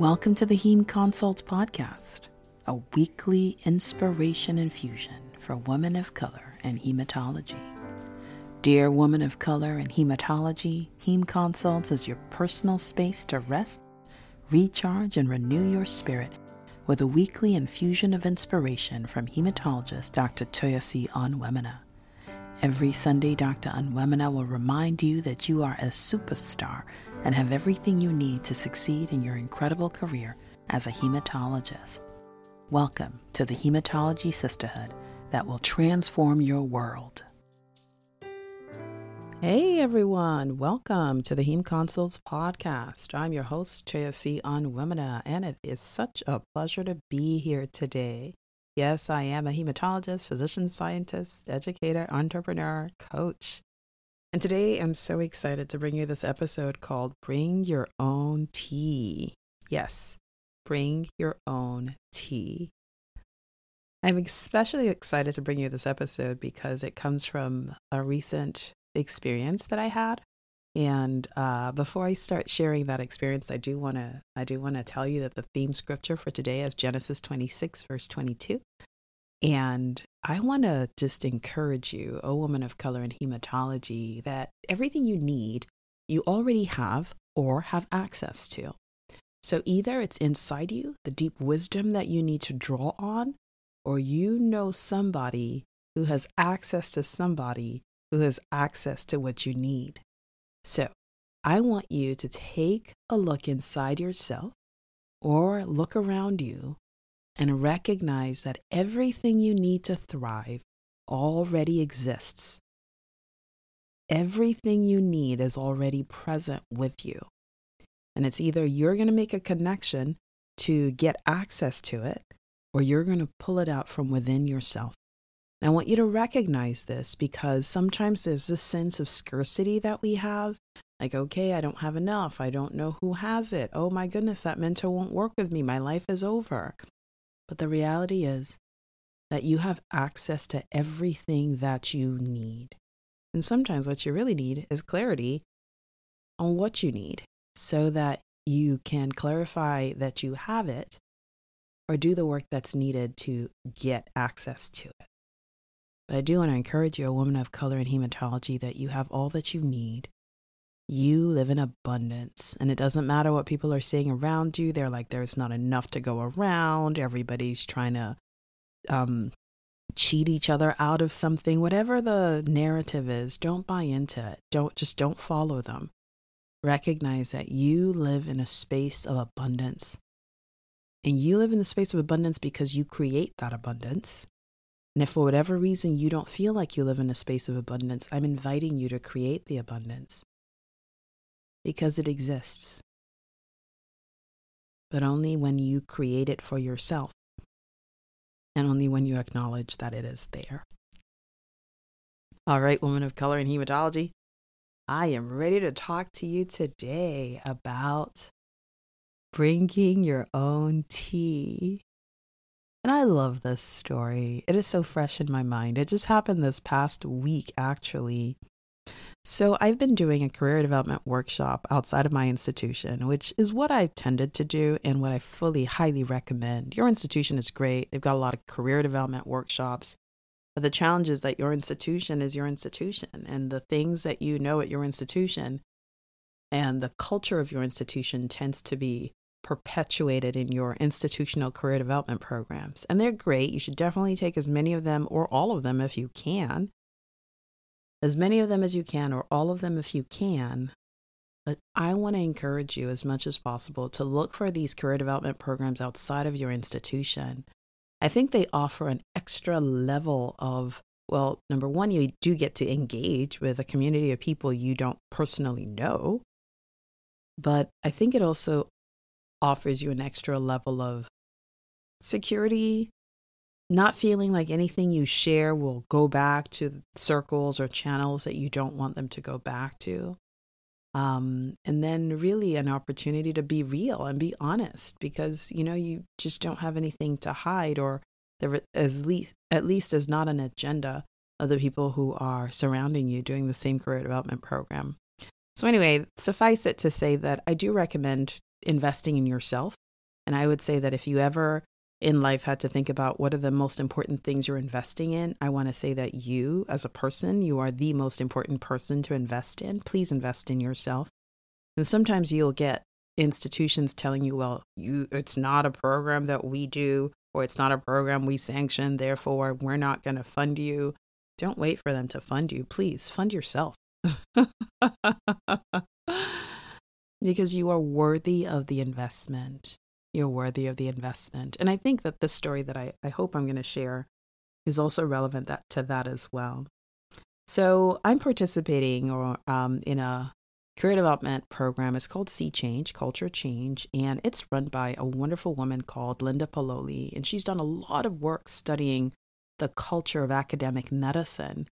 Welcome to the Heme Consults Podcast, a weekly inspiration infusion for women of color and hematology. Dear woman of color and hematology, Heme Consults is your personal space to rest, recharge, and renew your spirit with a weekly infusion of inspiration from hematologist Dr. Toyosi Onwuemene. Every Sunday, Dr. Onwuemene will remind you that you are a superstar and have everything you need to succeed in your incredible career as a hematologist. Welcome to the Hematology Sisterhood that will transform your world. Hey everyone, welcome to the Heme Consults podcast. I'm your host, Toyosi Onwuemene, and it is such a pleasure to be here today. Yes, I am a hematologist, physician scientist, educator, entrepreneur, coach. And today I'm so excited to bring you this episode called Bring Your Own Tea. Yes, bring your own tea. I'm especially excited to bring you this episode because it comes from a recent experience that I had. And uh, before I start sharing that experience, I do want to I do want to tell you that the theme scripture for today is Genesis 26 verse 22. And I want to just encourage you, a woman of color in hematology, that everything you need, you already have or have access to. So either it's inside you, the deep wisdom that you need to draw on, or you know somebody who has access to somebody who has access to what you need. So I want you to take a look inside yourself or look around you and recognize that everything you need to thrive already exists. Everything you need is already present with you. And it's either you're going to make a connection to get access to it, or you're going to pull it out from within yourself. And I want you to recognize this because sometimes there's this sense of scarcity that we have. Like, okay, I don't have enough. I don't know who has it. Oh my goodness, that mentor won't work with me. My life is over. But the reality is that you have access to everything that you need. And sometimes what you really need is clarity on what you need so that you can clarify that you have it or do the work that's needed to get access to it. But I do want to encourage you, a woman of color in hematology, that you have all that you need you live in abundance. And it doesn't matter what people are saying around you. They're like, there's not enough to go around. Everybody's trying to um, cheat each other out of something. Whatever the narrative is, don't buy into it. Don't just don't follow them. Recognize that you live in a space of abundance. And you live in the space of abundance because you create that abundance. And if for whatever reason you don't feel like you live in a space of abundance, I'm inviting you to create the abundance because it exists, but only when you create it for yourself and only when you acknowledge that it is there. All right, woman of color in hematology, I am ready to talk to you today about bringing your own tea. And I love this story. It is so fresh in my mind. It just happened this past week, actually. So, I've been doing a career development workshop outside of my institution, which is what I've tended to do and what I fully, highly recommend. Your institution is great. They've got a lot of career development workshops. But the challenge is that your institution is your institution, and the things that you know at your institution and the culture of your institution tends to be perpetuated in your institutional career development programs. And they're great. You should definitely take as many of them or all of them if you can as many of them as you can, or all of them if you can. But I want to encourage you as much as possible to look for these career development programs outside of your institution. I think they offer an extra level of, well, number one, you do get to engage with a community of people you don't personally know. But I think it also offers you an extra level of security not feeling like anything you share will go back to circles or channels that you don't want them to go back to. Um, and then really an opportunity to be real and be honest because you know you just don't have anything to hide or there as least at least is not an agenda of the people who are surrounding you doing the same career development program. So anyway, suffice it to say that I do recommend investing in yourself And I would say that if you ever in life had to think about what are the most important things you're investing in, I want to say that you, as a person, you are the most important person to invest in. Please invest in yourself. And sometimes you'll get institutions telling you, well, you it's not a program that we do or it's not a program we sanction, therefore we're not going to fund you. Don't wait for them to fund you. Please fund yourself. because you are worthy of the investment. You're worthy of the investment. And I think that the story that I, I hope I'm going to share is also relevant that, to that as well. So I'm participating or um, in a career development program. It's called C-Change, Culture Change, and it's run by a wonderful woman called Linda Pololi. And she's done a lot of work studying the culture of academic medicine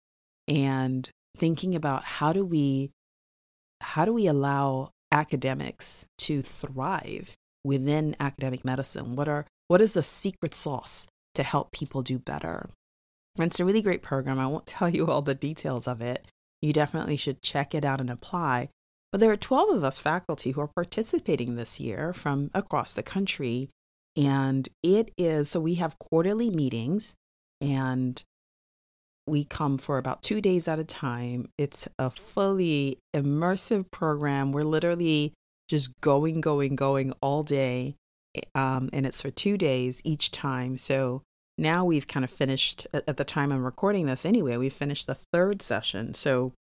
and thinking about how do we how do we allow academics to thrive within academic medicine? What are what is the secret sauce to help people do better? And it's a really great program. I won't tell you all the details of it. You definitely should check it out and apply. But there are 12 of us faculty who are participating this year from across the country. And it is so we have quarterly meetings and we come for about two days at a time. It's a fully immersive program. We're literally just going, going, going all day. Um, and it's for two days each time. So now we've kind of finished at the time I'm recording this anyway, we've finished the third session. So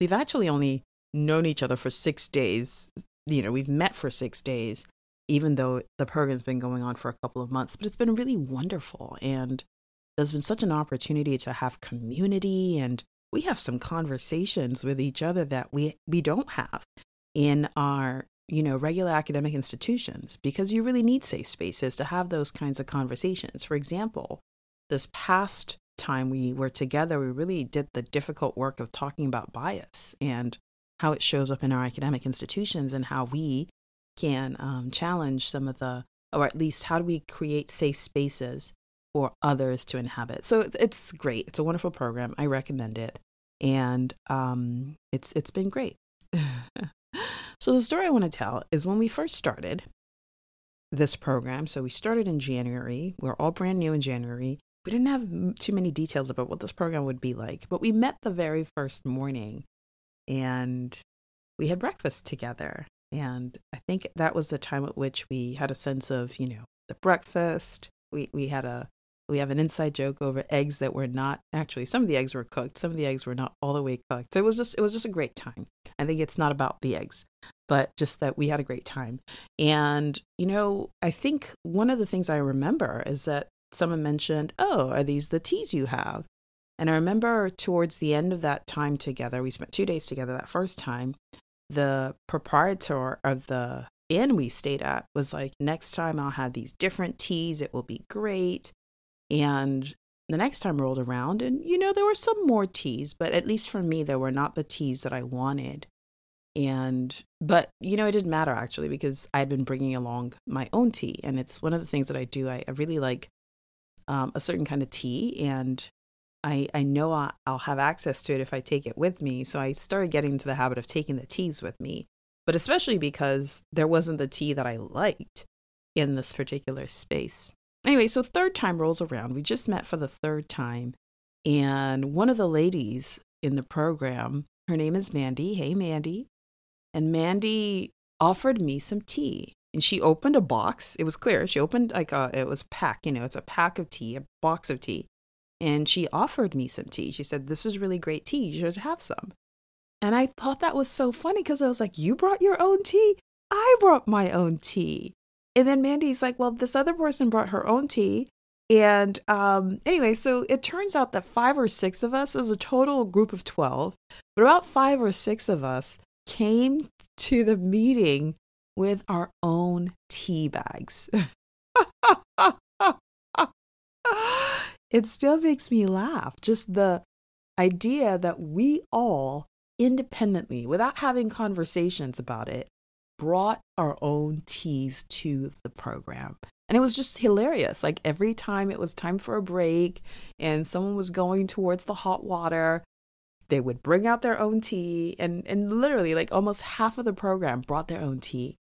we've actually only known each other for six days. You know, we've met for six days, even though the program's been going on for a couple of months, but it's been really wonderful. And there's been such an opportunity to have community and we have some conversations with each other that we we don't have in our you know regular academic institutions because you really need safe spaces to have those kinds of conversations. For example this past time we were together we really did the difficult work of talking about bias and how it shows up in our academic institutions and how we can um, challenge some of the or at least how do we create safe spaces for others to inhabit so it's, it's great it's a wonderful program i recommend it and um, it's it's been great So, the story I want to tell is when we first started this program. So, we started in January. We we're all brand new in January. We didn't have too many details about what this program would be like, but we met the very first morning and we had breakfast together. And I think that was the time at which we had a sense of, you know, the breakfast. We, we had a we have an inside joke over eggs that were not actually some of the eggs were cooked, some of the eggs were not all the way cooked. So it was just it was just a great time. I think it's not about the eggs, but just that we had a great time. And you know, I think one of the things I remember is that someone mentioned, "Oh, are these the teas you have?" And I remember towards the end of that time together, we spent 2 days together that first time, the proprietor of the inn we stayed at was like, "Next time I'll have these different teas. It will be great." And the next time rolled around, and you know, there were some more teas, but at least for me, there were not the teas that I wanted. And, but, you know, it didn't matter actually because I had been bringing along my own tea. And it's one of the things that I do. I, I really like um, a certain kind of tea, and I, I know I'll, I'll have access to it if I take it with me. So I started getting into the habit of taking the teas with me, but especially because there wasn't the tea that I liked in this particular space. Anyway, so third time rolls around. We just met for the third time. And one of the ladies in the program, her name is Mandy. Hey, Mandy. And Mandy offered me some tea. And she opened a box. It was clear. She opened like a, it was pack, you know, it's a pack of tea, a box of tea. And she offered me some tea. She said, This is really great tea. You should have some. And I thought that was so funny because I was like, You brought your own tea? I brought my own tea. And then Mandy's like, well, this other person brought her own tea. And um, anyway, so it turns out that five or six of us, as a total group of 12, but about five or six of us came to the meeting with our own tea bags. it still makes me laugh. Just the idea that we all independently, without having conversations about it, brought our own teas to the program. And it was just hilarious. Like every time it was time for a break and someone was going towards the hot water, they would bring out their own tea. And, and literally, like almost half of the program brought their own tea.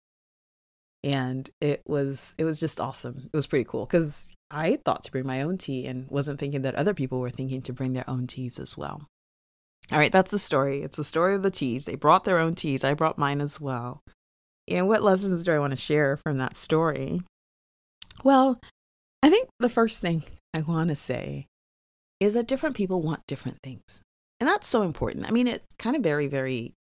and it was it was just awesome. It was pretty cool because I thought to bring my own tea and wasn't thinking that other people were thinking to bring their own teas as well. All right, that's the story. It's the story of the teas. They brought their own teas. I brought mine as well. And what lessons do I want to share from that story? Well, I think the first thing I want to say is that different people want different things. And that's so important. I mean, it's kind of very, very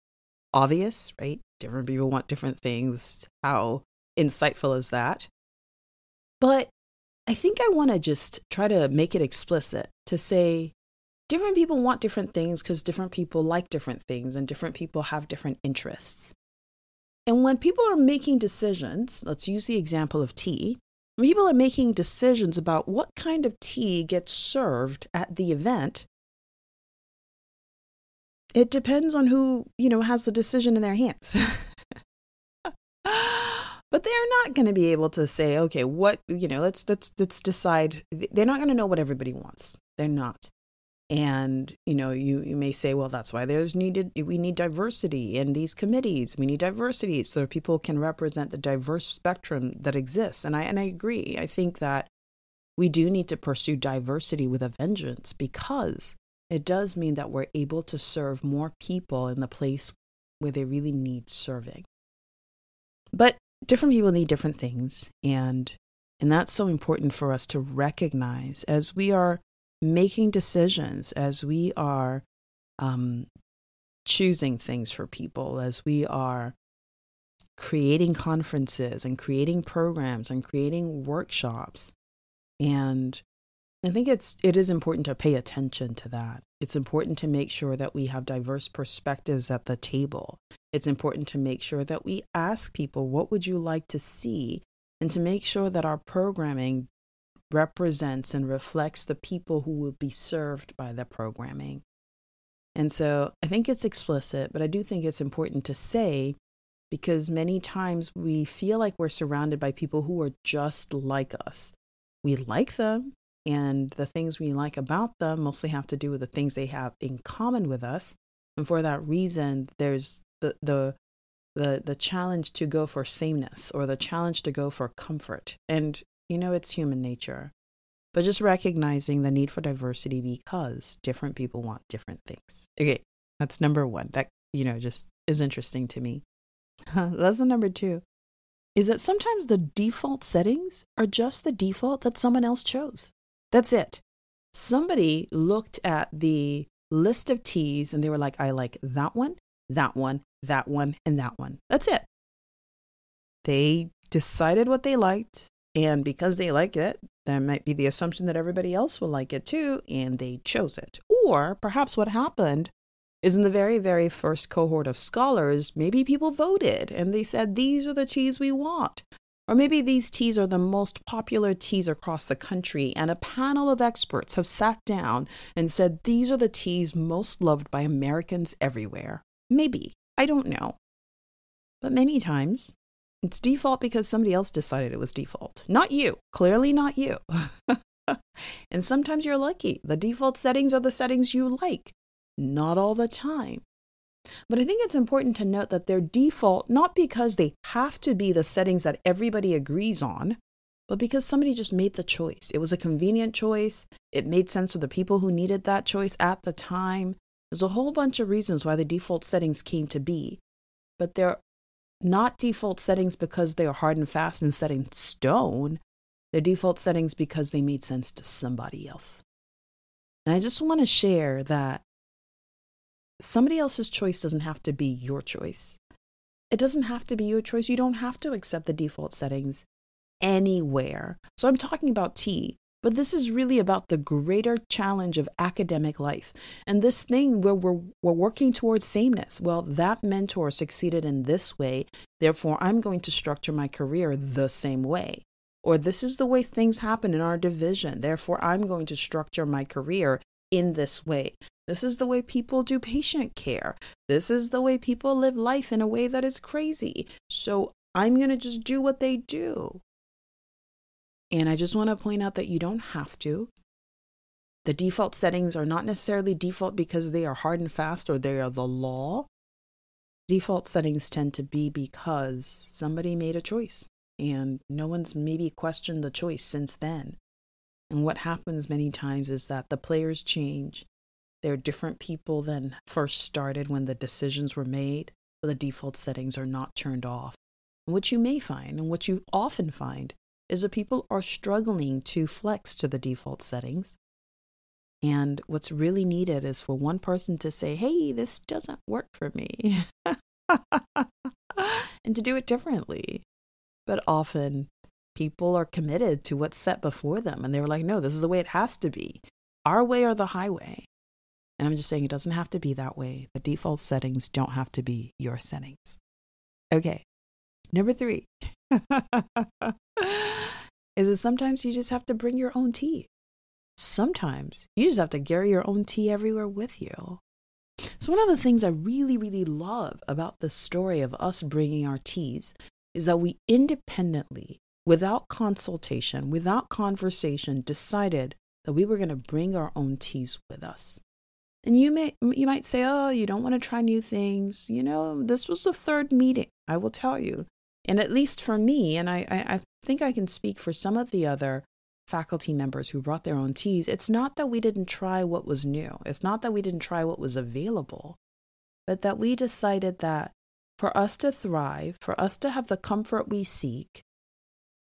obvious, right? Different people want different things. How insightful is that? But I think I want to just try to make it explicit to say different people want different things because different people like different things and different people have different interests. And when people are making decisions, let's use the example of tea. When people are making decisions about what kind of tea gets served at the event, it depends on who, you know, has the decision in their hands. but they're not going to be able to say, okay, what, you know, let's let's let's decide. They're not going to know what everybody wants. They're not and you know you, you may say well that's why there's needed we need diversity in these committees. We need diversity so that people can represent the diverse spectrum that exists. And i and i agree. I think that we do need to pursue diversity with a vengeance because it does mean that we're able to serve more people in the place where they really need serving. But different people need different things. And and that's so important for us to recognize as we are making decisions, as we are um, choosing things for people, as we are creating conferences and creating programs and creating workshops. And I think it's it is important to pay attention to that. It's important to make sure that we have diverse perspectives at the table. It's important to make sure that we ask people what would you like to see and to make sure that our programming represents and reflects the people who will be served by the programming. And so I think it's explicit, but I do think it's important to say because many times we feel like we're surrounded by people who are just like us. We like them, and the things we like about them mostly have to do with the things they have in common with us. And for that reason, there's the, the the the challenge to go for sameness or the challenge to go for comfort. And you know, it's human nature. But just recognizing the need for diversity because different people want different things. Okay, that's number one. That, you know, just is interesting to me. Lesson number two is that sometimes the default settings are just the default that someone else chose. That's it. Somebody looked at the list of teas and they were like, I like that one, that one, that one, and that one. That's it. They decided what they liked and because they like it, there might be the assumption that everybody else will like it too, and they chose it. Or perhaps what happened is in the very, very first cohort of scholars, maybe people voted and they said, these are the teas we want. Or maybe these teas are the most popular teas across the country, and a panel of experts have sat down and said, these are the teas most loved by Americans everywhere. Maybe. I don't know. But many times, it's default because somebody else decided it was default. Not you. Clearly not you. and sometimes you're lucky. The default settings are the settings you like. Not all the time. But I think it's important to note that they're default not because they have to be the settings that everybody agrees on, but because somebody just made the choice. It was a convenient choice. It made sense for the people who needed that choice at the time. There's a whole bunch of reasons why the default settings came to be. But they're not default settings because they are hard and fast and set in stone. They're default settings because they made sense to somebody else. And I just want to share that somebody else's choice doesn't have to be your choice. It doesn't have to be your choice. You don't have to accept the default settings anywhere. So I'm talking about tea. But this is really about the greater challenge of academic life. And this thing where we're, we're working towards sameness. Well, that mentor succeeded in this way. Therefore, I'm going to structure my career the same way. Or this is the way things happen in our division. Therefore, I'm going to structure my career in this way. This is the way people do patient care. This is the way people live life in a way that is crazy. So I'm going to just do what they do. And I just want to point out that you don't have to. The default settings are not necessarily default because they are hard and fast or they are the law. Default settings tend to be because somebody made a choice. and no one's maybe questioned the choice since then. And what happens many times is that the players change. They're different people than first started when the decisions were made, but the default settings are not turned off. And what you may find, and what you often find, is that people are struggling to flex to the default settings. And what's really needed is for one person to say, hey, this doesn't work for me, and to do it differently. But often people are committed to what's set before them, and they're like, no, this is the way it has to be our way or the highway. And I'm just saying it doesn't have to be that way. The default settings don't have to be your settings. Okay. Number three is that sometimes you just have to bring your own tea. Sometimes you just have to carry your own tea everywhere with you. So, one of the things I really, really love about the story of us bringing our teas is that we independently, without consultation, without conversation, decided that we were going to bring our own teas with us. And you may you might say, "Oh, you don't want to try new things." You know, this was the third meeting. I will tell you, and at least for me, and I, I, I think I can speak for some of the other faculty members who brought their own teas. It's not that we didn't try what was new. It's not that we didn't try what was available, but that we decided that for us to thrive, for us to have the comfort we seek,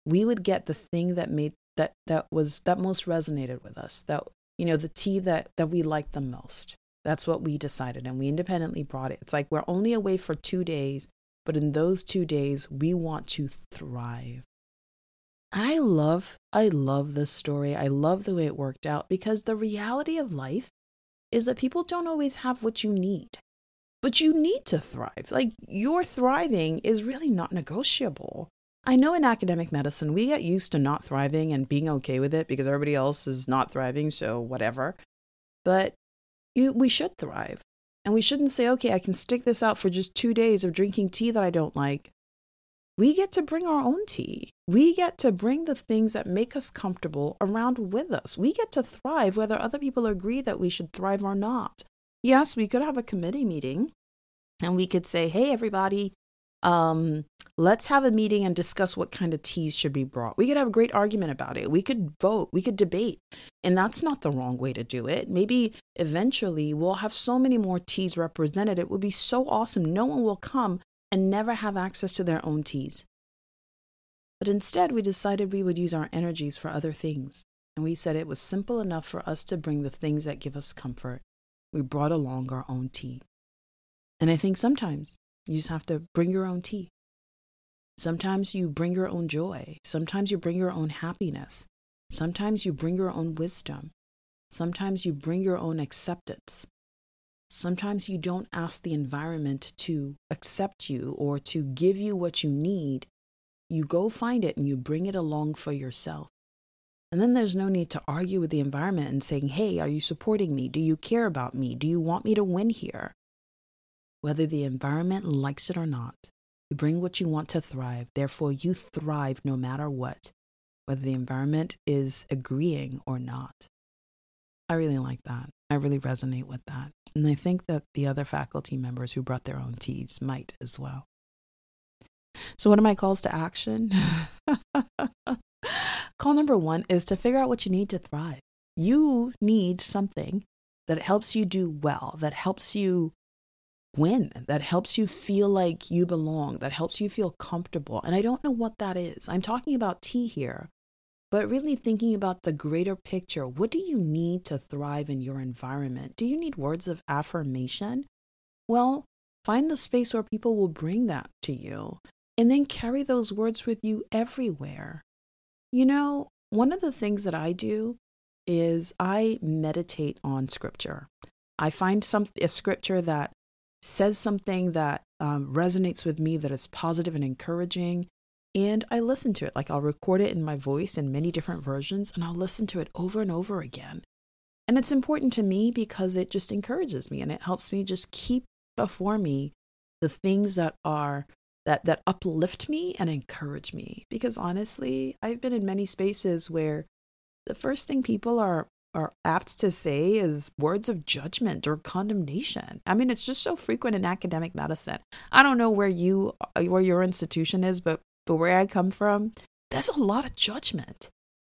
we would get the thing that made that that was that most resonated with us. That you know, the tea that, that we like the most. That's what we decided, and we independently brought it. It's like we're only away for two days, but in those two days, we want to thrive. And I love, I love this story. I love the way it worked out because the reality of life is that people don't always have what you need, but you need to thrive. Like your thriving is really not negotiable. I know in academic medicine, we get used to not thriving and being okay with it because everybody else is not thriving, so whatever. But you, we should thrive. And we shouldn't say, okay, I can stick this out for just two days of drinking tea that I don't like. We get to bring our own tea. We get to bring the things that make us comfortable around with us. We get to thrive whether other people agree that we should thrive or not. Yes, we could have a committee meeting and we could say, hey, everybody, um, let's have a meeting and discuss what kind of teas should be brought. We could have a great argument about it. We could vote, we could debate. And that's not the wrong way to do it. Maybe eventually we'll have so many more teas represented. It would be so awesome. No one will come and never have access to their own teas. But instead, we decided we would use our energies for other things. And we said it was simple enough for us to bring the things that give us comfort. We brought along our own tea. And I think sometimes you just have to bring your own tea. Sometimes you bring your own joy. Sometimes you bring your own happiness. Sometimes you bring your own wisdom. Sometimes you bring your own acceptance. Sometimes you don't ask the environment to accept you or to give you what you need. You go find it and you bring it along for yourself. And then there's no need to argue with the environment and saying, hey, are you supporting me? Do you care about me? Do you want me to win here? Whether the environment likes it or not, you bring what you want to thrive. Therefore, you thrive no matter what, whether the environment is agreeing or not. I really like that. I really resonate with that. And I think that the other faculty members who brought their own teas might as well. So, what are my calls to action? Call number one is to figure out what you need to thrive. You need something that helps you do well, that helps you win, that helps you feel like you belong, that helps you feel comfortable. And I don't know what that is. I'm talking about tea here, but really thinking about the greater picture. What do you need to thrive in your environment? Do you need words of affirmation? Well, find the space where people will bring that to you and then carry those words with you everywhere. You know, one of the things that I do is I meditate on scripture. I find some a scripture that says something that um, resonates with me that is positive and encouraging. And I listen to it. Like I'll record it in my voice in many different versions and I'll listen to it over and over again. And it's important to me because it just encourages me and it helps me just keep before me the things that are that that uplift me and encourage me because honestly i've been in many spaces where the first thing people are are apt to say is words of judgment or condemnation. I mean, it's just so frequent in academic medicine. I don't know where you where your institution is, but but where I come from, there's a lot of judgment.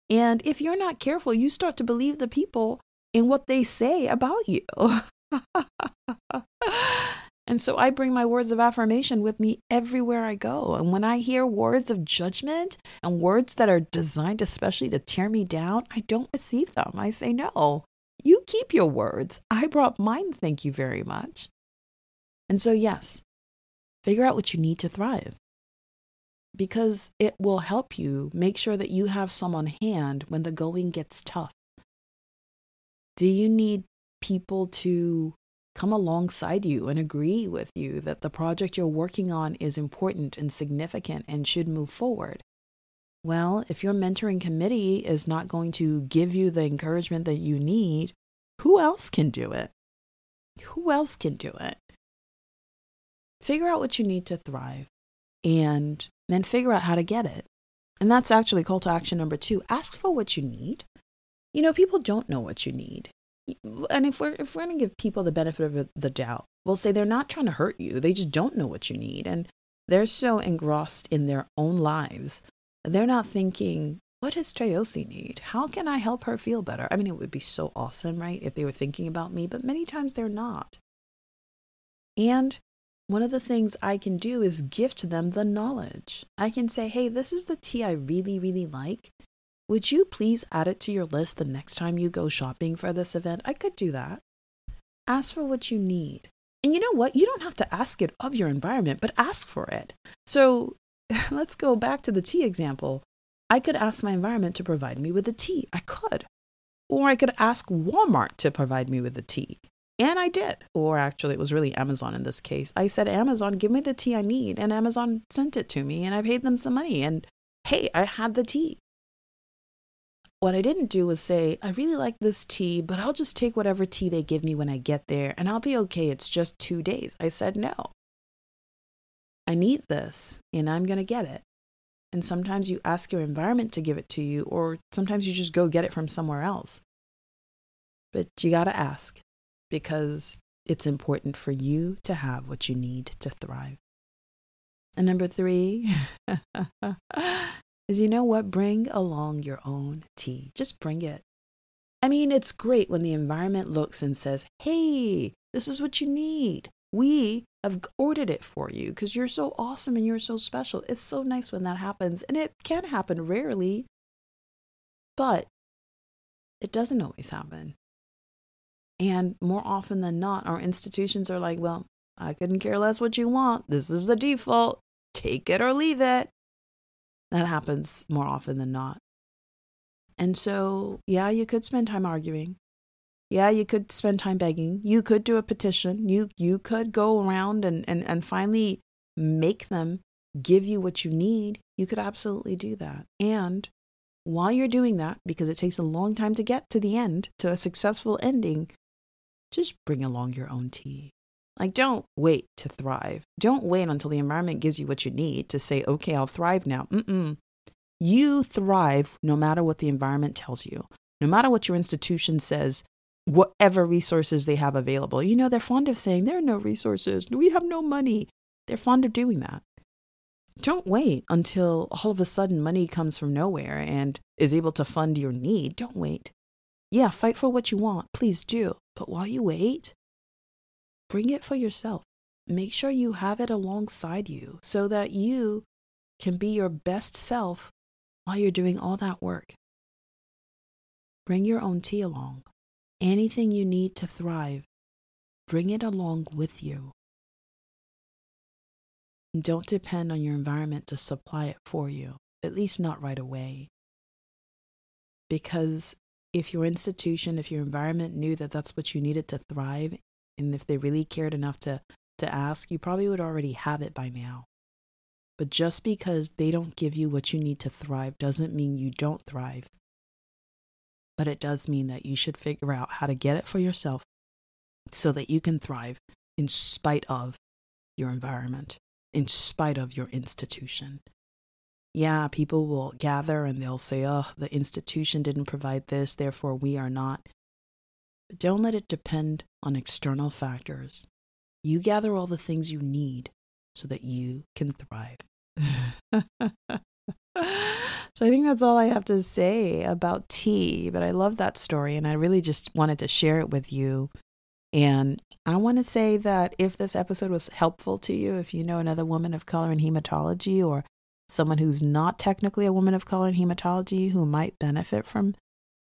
And if you're not careful, you start to believe the people in what they say about you. and so I bring my words of affirmation with me everywhere I go. And when I hear words of judgment and words that are designed especially to tear me down, I don't receive them. I say, no, you keep your words. I brought mine. Thank you very much. And so, yes, figure out what you need to thrive because it will help you make sure that you have some on hand when the going gets tough. Do you need people to come alongside you and agree with you that the project you're working on is important and significant and should move forward? Well, if your mentoring committee is not going to give you the encouragement that you need, who else can do it? Who else can do it? Figure out what you need to thrive and then figure out how to get it. And that's actually call to action number two ask for what you need. You know, people don't know what you need. And if we're if we're going to give people the benefit of the doubt, we'll say they're not trying to hurt you. They just don't know what you need, and they're so engrossed in their own lives, they're not thinking, "What does Toyosi need? How can I help her feel better?" I mean, it would be so awesome, right, if they were thinking about me, but many times they're not. And one of the things I can do is gift them the knowledge. I can say, "Hey, this is the tea I really, really like. Would you please add it to your list the next time you go shopping for this event? I could do that. Ask for what you need. And you know what? You don't have to ask it of your environment, but ask for it. So let's go back to the tea example. I could ask my environment to provide me with the tea. I could. Or I could ask Walmart to provide me with the tea. And I did. Or actually, it was really Amazon in this case. I said, Amazon, give me the tea I need. And Amazon sent it to me, and I paid them some money. And hey, I had the tea. What I didn't do was say, I really like this tea, but I'll just take whatever tea they give me when I get there and I'll be okay. It's just two days. I said, no. I need this and I'm going to get it. And sometimes you ask your environment to give it to you, or sometimes you just go get it from somewhere else. But you got to ask because it's important for you to have what you need to thrive. And number three, is you know what? Bring along your own tea. Just bring it. I mean, it's great when the environment looks and says, hey, this is what you need. We have ordered it for you because you're so awesome and you're so special. It's so nice when that happens. And it can happen rarely, but it doesn't always happen. And more often than not, our institutions are like, well, I couldn't care less what you want. This is the default. Take it or leave it. That happens more often than not. And so, yeah, you could spend time arguing. Yeah, you could spend time begging. You could do a petition. You you could go around and, and, and finally make them give you what you need. You could absolutely do that. And while you're doing that, because it takes a long time to get to the end, to a successful ending, just bring along your own tea. Like, don't wait to thrive. Don't wait until the environment gives you what you need to say, okay, I'll thrive now. Mm-mm. You thrive no matter what the environment tells you, no matter what your institution says, whatever resources they have available. You know, they're fond of saying, there are no resources, we have no money. They're fond of doing that. Don't wait until all of a sudden money comes from nowhere and is able to fund your need. Don't wait. Yeah, fight for what you want. Please do. But while you wait, bring it for yourself. Make sure you have it alongside you so that you can be your best self while you're doing all that work. Bring your own tea along. Anything you need to thrive, bring it along with you. Don't depend on your environment to supply it for you, at least not right away. Because if your institution, if your environment knew that that's what you needed to thrive, and if they really cared enough to, to ask, you probably would already have it by now. But just because they don't give you what you need to thrive doesn't mean you don't thrive. But it does mean that you should figure out how to get it for yourself so that you can thrive in spite of your environment, in spite of your institution. Yeah, people will gather and they'll say, oh, the institution didn't provide this, therefore we are not. But don't let it depend on external factors. You gather all the things you need so that you can thrive. so I think that's all I have to say about tea. But I love that story, and I really just wanted to share it with you. And I want to say that if this episode was helpful to you, if you know another woman of color in hematology or someone who's not technically a woman of color in hematology who might benefit from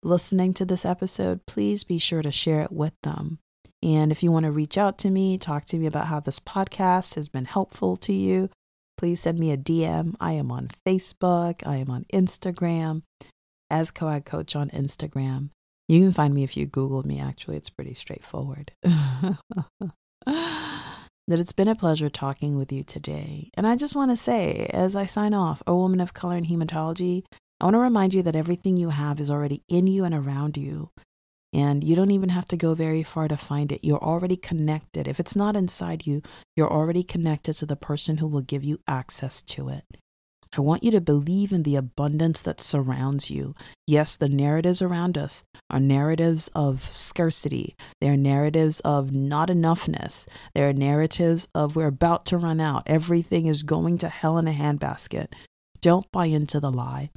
listening to this episode, please be sure to share it with them. And if you want to reach out to me, talk to me about how this podcast has been helpful to you, please send me a DM. I am on Facebook, I am on Instagram, as Coag Coach on Instagram. You can find me if you Google me, actually, it's pretty straightforward. that it's been a pleasure talking with you today. And I just want to say, as I sign off, a woman of color in hematology, I want to remind you that everything you have is already in you and around you. And you don't even have to go very far to find it. You're already connected. If it's not inside you, you're already connected to the person who will give you access to it. I want you to believe in the abundance that surrounds you. Yes, the narratives around us are narratives of scarcity. They're narratives of not enoughness. They're narratives of we're about to run out. Everything is going to hell in a handbasket. Don't buy into the lie.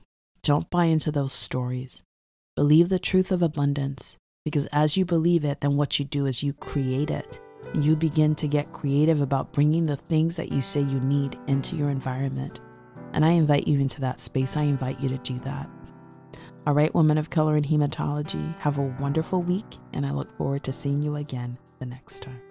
Don't buy into those stories. Believe the truth of abundance because as you believe it, then what you do is you create it. You begin to get creative about bringing the things that you say you need into your environment. And I invite you into that space. I invite you to do that. All right, women of color in hematology, have a wonderful week, and I look forward to seeing you again the next time.